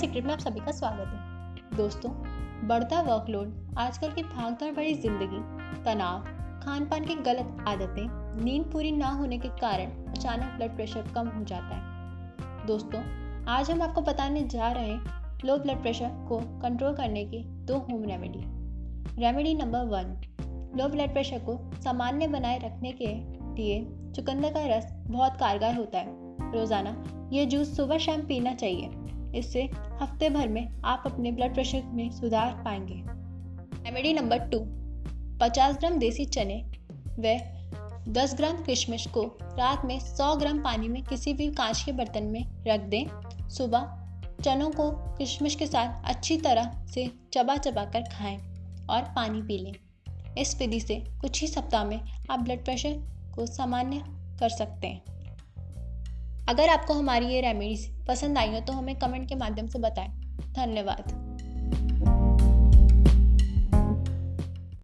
Secret में आप सभी का स्वागत है। दोस्तों, बढ़ता वर्कलोड आजकल की भागदौड़ भरी ज़िंदगी, तनाव खान पान की गलत आदतें, नींद पूरी ना होने के कारण अचानक ब्लड प्रेशर कम हो जाता है। दोस्तों, आज हम आपको बताने जा रहे हैं लो ब्लड प्रेशर को कंट्रोल करने के दो home remedy remedy number one low blood pressure को सामान्य बनाए रखने के लिए चुकंदर का रस बहुत कारगर होता है। रोज़ाना, ये जूस सुबह शाम पीना चाहिए। इससे हफ़्ते भर में आप अपने ब्लड प्रेशर में सुधार पाएँगे। रेमेडी नंबर टू 50 ग्राम देसी चने व 10 ग्राम किशमिश को रात में 100 ग्राम पानी में किसी भी कांच के बर्तन में रख दें। सुबह चनों को किशमिश के साथ अच्छी तरह से चबा चबा कर खाएँ और पानी पी लें। इस विधि से कुछ ही सप्ताह में आप ब्लड प्रेशर को सामान्य कर सकते हैं। अगर आपको हमारी ये रेमेडीज पसंद आई हो तो हमें कमेंट के माध्यम से बताएँ। धन्यवाद।